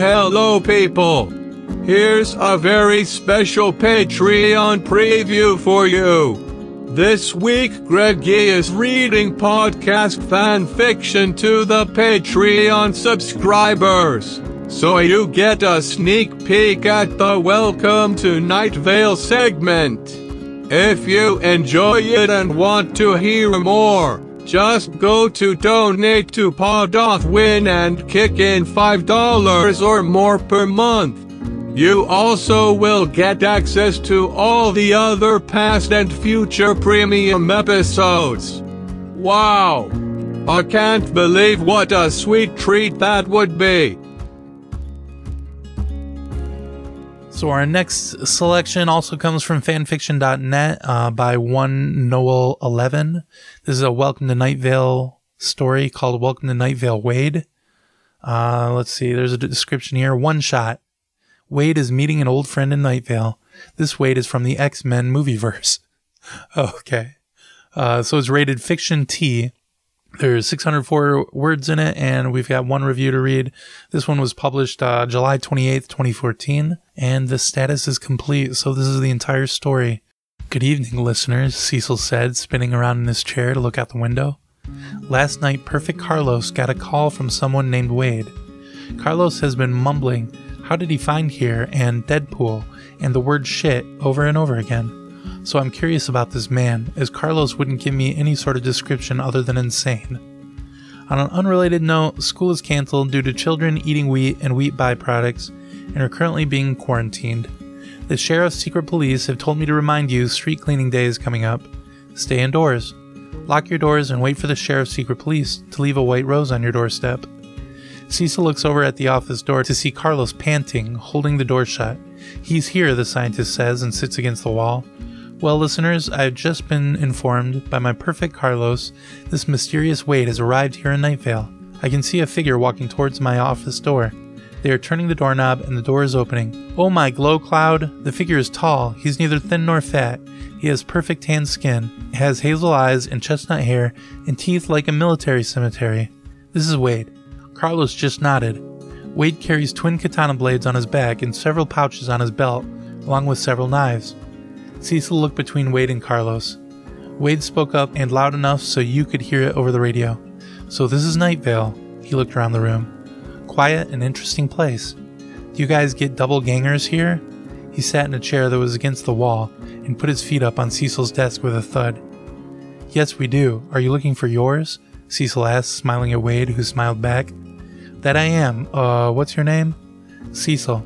Hello, people. Here's a very special Patreon preview for you. This week, Greggy is reading podcast fan fiction to the Patreon subscribers. So you get a sneak peek at the Welcome to Night Vale segment. If you enjoy it and want to hear more, just go to donate to Podothwin and kick in $5 or more per month. You also will get access to all the other past and future premium episodes. Wow! I can't believe what a sweet treat that would be. So our next selection also comes from fanfiction.net uh, by one Noel Eleven. This is a Welcome to Night Vale story called Welcome to Night Vale Wade. Uh, let's see. There's a description here. One shot. Wade is meeting an old friend in Night Vale. This Wade is from the X Men movieverse. okay. Uh, so it's rated fiction T. There's 604 words in it, and we've got one review to read. This one was published uh, July 28th, 2014, and the status is complete. So this is the entire story. Good evening, listeners, Cecil said, spinning around in his chair to look out the window. Last night, Perfect Carlos got a call from someone named Wade. Carlos has been mumbling how did he find here and Deadpool and the word shit over and over again. So I'm curious about this man, as Carlos wouldn't give me any sort of description other than insane. On an unrelated note, school is canceled due to children eating wheat and wheat byproducts and are currently being quarantined. The sheriff's secret police have told me to remind you street cleaning day is coming up. Stay indoors. Lock your doors and wait for the sheriff's secret police to leave a white rose on your doorstep. Cecil looks over at the office door to see Carlos panting, holding the door shut. He's here, the scientist says, and sits against the wall. Well, listeners, I've just been informed by my perfect Carlos this mysterious Wade has arrived here in Nightvale. I can see a figure walking towards my office door. They are turning the doorknob and the door is opening. Oh my glow cloud! The figure is tall. He's neither thin nor fat. He has perfect tan skin, has hazel eyes and chestnut hair, and teeth like a military cemetery. This is Wade. Carlos just nodded. Wade carries twin katana blades on his back and several pouches on his belt, along with several knives. Cecil looked between Wade and Carlos. Wade spoke up and loud enough so you could hear it over the radio. So this is Night Vale. He looked around the room. Quiet and interesting place. Do you guys get double gangers here? He sat in a chair that was against the wall and put his feet up on Cecil's desk with a thud. Yes, we do. Are you looking for yours? Cecil asked, smiling at Wade, who smiled back. That I am. Uh, what's your name? Cecil.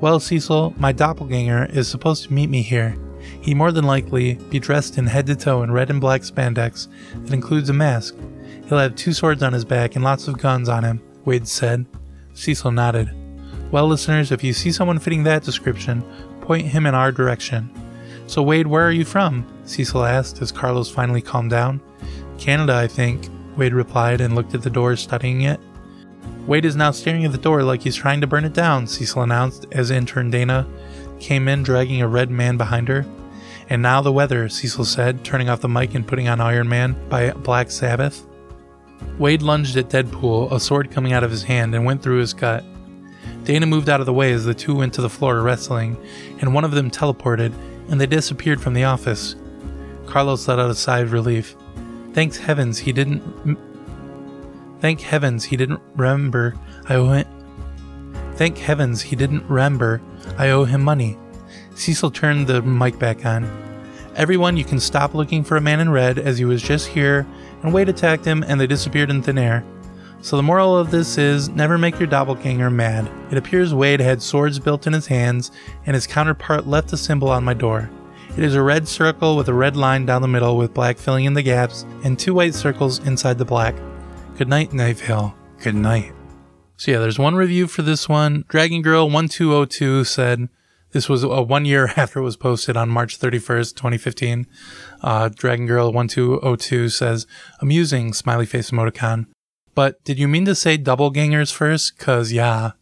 Well, Cecil, my doppelganger is supposed to meet me here. He more than likely be dressed in head to toe in red and black spandex that includes a mask. He'll have two swords on his back and lots of guns on him, Wade said. Cecil nodded. Well, listeners, if you see someone fitting that description, point him in our direction. So, Wade, where are you from? Cecil asked as Carlos finally calmed down. Canada, I think, Wade replied and looked at the door, studying it. Wade is now staring at the door like he's trying to burn it down, Cecil announced as intern Dana came in dragging a red man behind her. And now the weather, Cecil said, turning off the mic and putting on Iron Man by Black Sabbath. Wade lunged at Deadpool, a sword coming out of his hand, and went through his gut. Dana moved out of the way as the two went to the floor wrestling, and one of them teleported, and they disappeared from the office. Carlos let out a sigh of relief. Thanks heavens he didn't Thank heavens he didn't remember I him. Thank heavens he didn't remember I owe him money. Cecil turned the mic back on. Everyone, you can stop looking for a man in red as he was just here, and Wade attacked him and they disappeared in thin air. So the moral of this is never make your doppelganger mad. It appears Wade had swords built in his hands, and his counterpart left a symbol on my door. It is a red circle with a red line down the middle with black filling in the gaps, and two white circles inside the black. Good night, Night Vale. Good night. So yeah, there's one review for this one. Dragon Girl 1202 said this was a one year after it was posted on March 31st, 2015. Uh, Dragon Girl 1202 says, amusing, smiley face emoticon. But did you mean to say double gangers first? Cause yeah.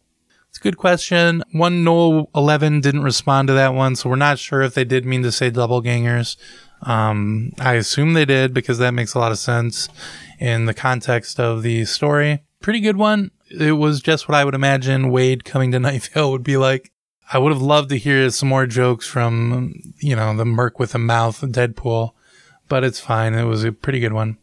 It's a good question. One Noel 11 didn't respond to that one, so we're not sure if they did mean to say double gangers. Um, I assume they did because that makes a lot of sense in the context of the story. Pretty good one. It was just what I would imagine Wade coming to Night Vale would be like. I would have loved to hear some more jokes from, you know, the Merc with a mouth, Deadpool, but it's fine. It was a pretty good one.